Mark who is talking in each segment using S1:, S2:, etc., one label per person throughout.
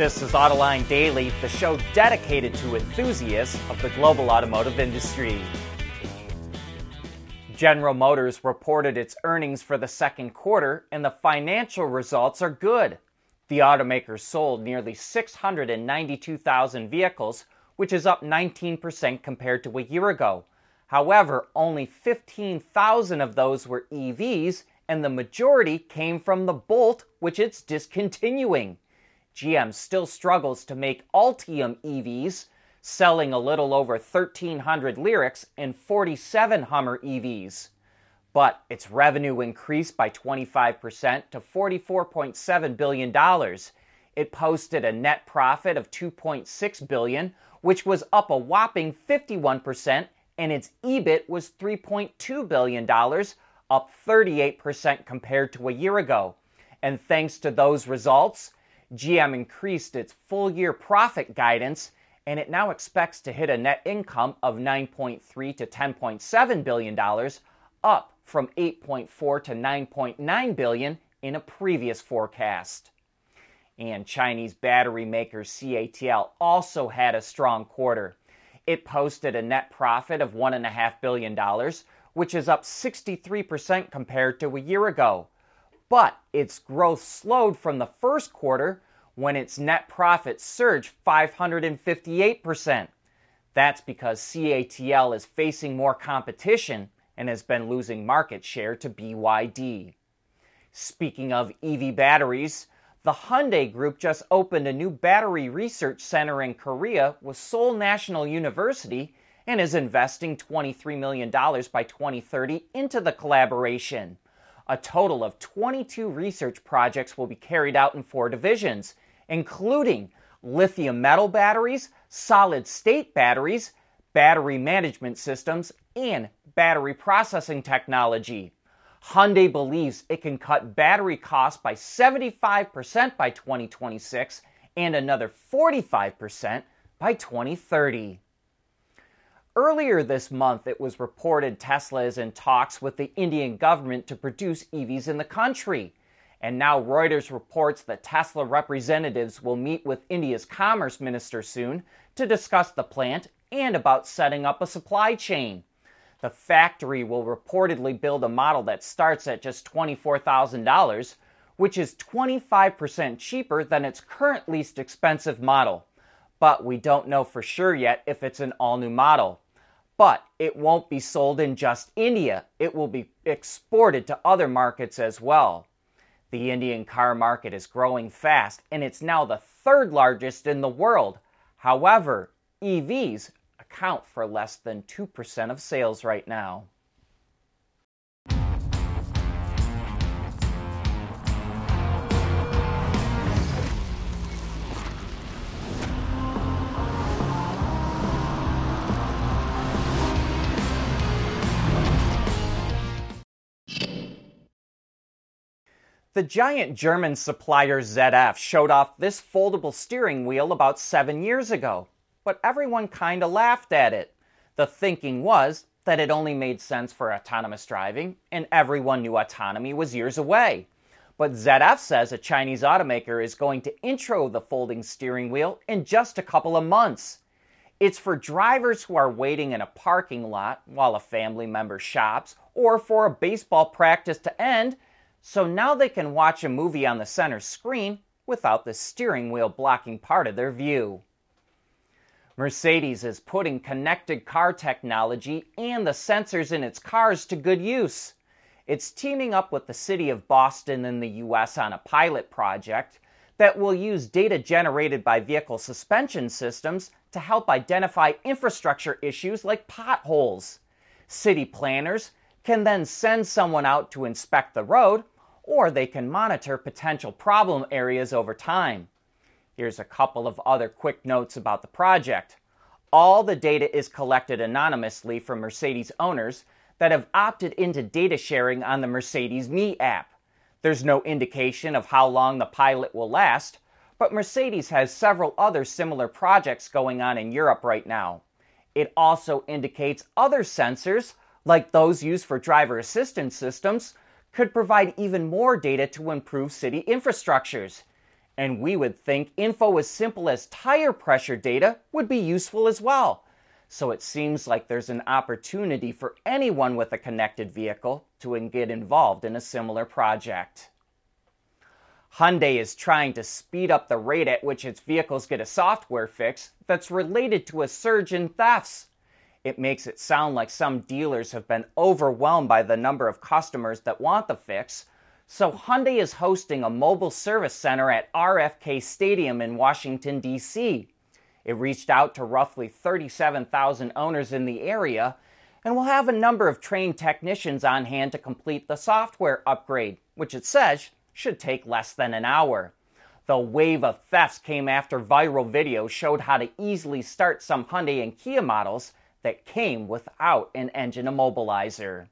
S1: This is Autoline Daily, the show dedicated to enthusiasts of the global automotive industry. General Motors reported its earnings for the second quarter, and the financial results are good. The automaker sold nearly 692,000 vehicles, which is up 19% compared to a year ago. However, only 15,000 of those were EVs, and the majority came from the Bolt, which it's discontinuing. GM still struggles to make Ultium EVs, selling a little over 1,300 Lyriqs and 47 Hummer EVs. But its revenue increased by 25% to $44.7 billion. It posted a net profit of 2.6 billion, which was up a whopping 51%, and its EBIT was $3.2 billion, up 38% compared to a year ago. And thanks to those results, GM increased its full year profit guidance and it now expects to hit a net income of 9.3 to 10.7 billion dollars, up from 8.4 to 9.9 billion in a previous forecast. And Chinese battery maker CATL also had a strong quarter. It posted a net profit of $1.5 billion, which is up 63% compared to a year ago. But its growth slowed from the first quarter when its net profit surged 558%. That's because CATL is facing more competition and has been losing market share to BYD. Speaking of EV batteries, the Hyundai Group just opened a new battery research center in Korea with Seoul National University and is investing $23 million by 2030 into the collaboration. A total of 22 research projects will be carried out in four divisions, including lithium metal batteries, solid state batteries, battery management systems, and battery processing technology. Hyundai believes it can cut battery costs by 75% by 2026 and another 45% by 2030. Earlier this month, it was reported Tesla is in talks with the Indian government to produce EVs in the country. And now Reuters reports that Tesla representatives will meet with India's commerce minister soon to discuss the plant and about setting up a supply chain. The factory will reportedly build a model that starts at just $24,000, which is 25% cheaper than its current least expensive model but we don't know for sure yet if it's an all new model. But it won't be sold in just India, it will be exported to other markets as well. The Indian car market is growing fast and it's now the third largest in the world. However, EVs account for less than 2% of sales right now. The giant German supplier ZF showed off this foldable steering wheel about seven years ago, but everyone kinda laughed at it. The thinking was that it only made sense for autonomous driving, and everyone knew autonomy was years away. But ZF says a Chinese automaker is going to intro the folding steering wheel in just a couple of months. It's for drivers who are waiting in a parking lot while a family member shops, or for a baseball practice to end so now they can watch a movie on the center screen without the steering wheel blocking part of their view. Mercedes is putting connected car technology and the sensors in its cars to good use. It's teaming up with the city of Boston in the US on a pilot project that will use data generated by vehicle suspension systems to help identify infrastructure issues like potholes. City planners can then send someone out to inspect the road, or they can monitor potential problem areas over time. Here's a couple of other quick notes about the project. All the data is collected anonymously from Mercedes owners that have opted into data sharing on the Mercedes Me app. There's no indication of how long the pilot will last, but Mercedes has several other similar projects going on in Europe right now. It also indicates other sensors like those used for driver assistance systems, could provide even more data to improve city infrastructures. And we would think info as simple as tire pressure data would be useful as well. So it seems like there's an opportunity for anyone with a connected vehicle to get involved in a similar project. Hyundai is trying to speed up the rate at which its vehicles get a software fix that's related to a surge in thefts. It makes it sound like some dealers have been overwhelmed by the number of customers that want the fix, so Hyundai is hosting a mobile service center at RFK Stadium in Washington, D.C. It reached out to roughly 37,000 owners in the area and will have a number of trained technicians on hand to complete the software upgrade, which it says should take less than an hour. The wave of thefts came after viral videos showed how to easily start some Hyundai and Kia models that came without an engine immobilizer.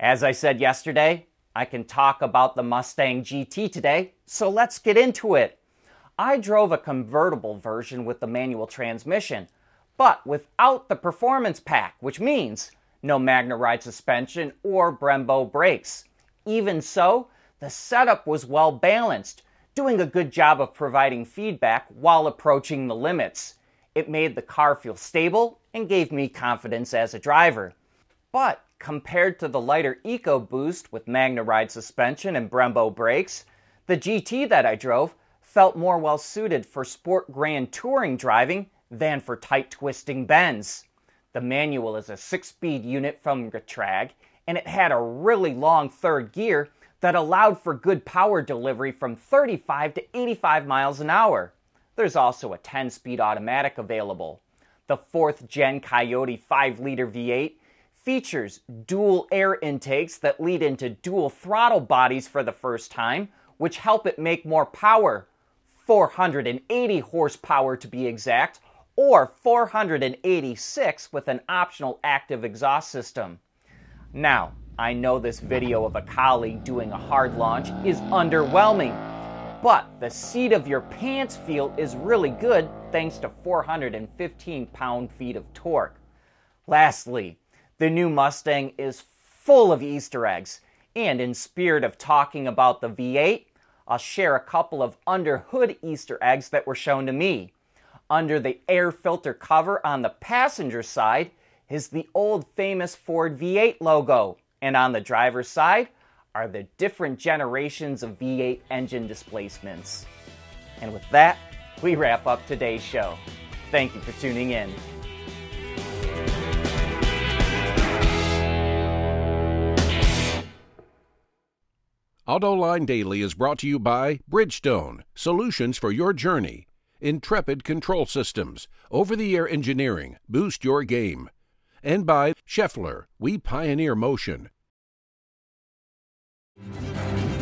S1: As I said yesterday, I can talk about the Mustang GT today, so let's get into it. I drove a convertible version with the manual transmission, but without the performance pack, which means no MagneRide suspension or Brembo brakes. Even so, the setup was well balanced, doing a good job of providing feedback while approaching the limits. It made the car feel stable and gave me confidence as a driver. But compared to the lighter EcoBoost with MagneRide suspension and Brembo brakes, the GT that I drove felt more well suited for sport grand touring driving than for tight twisting bends. The manual is a six speed unit from Getrag, and it had a really long third gear that allowed for good power delivery from 35 to 85 miles an hour. There's also a 10 speed automatic available. The fourth gen Coyote 5 liter V8 features dual air intakes that lead into dual throttle bodies for the first time, which help it make more power 480 horsepower to be exact, or 486 with an optional active exhaust system. Now, I know this video of a colleague doing a hard launch is underwhelming, but the seat of your pants feel is really good thanks to 415 pound feet of torque. Lastly, the new Mustang is full of Easter eggs, and in spirit of talking about the V8, I'll share a couple of under hood Easter eggs that were shown to me. Under the air filter cover on the passenger side is the old famous Ford V8 logo, and on the driver's side are the different generations of V8 engine displacements. And with that, we wrap up today's show. Thank you for tuning in.
S2: AutoLine Daily is brought to you by Bridgestone, solutions for your journey. Intrepid Control Systems, over the air engineering, boost your game. And by Schaeffler, we pioneer motion.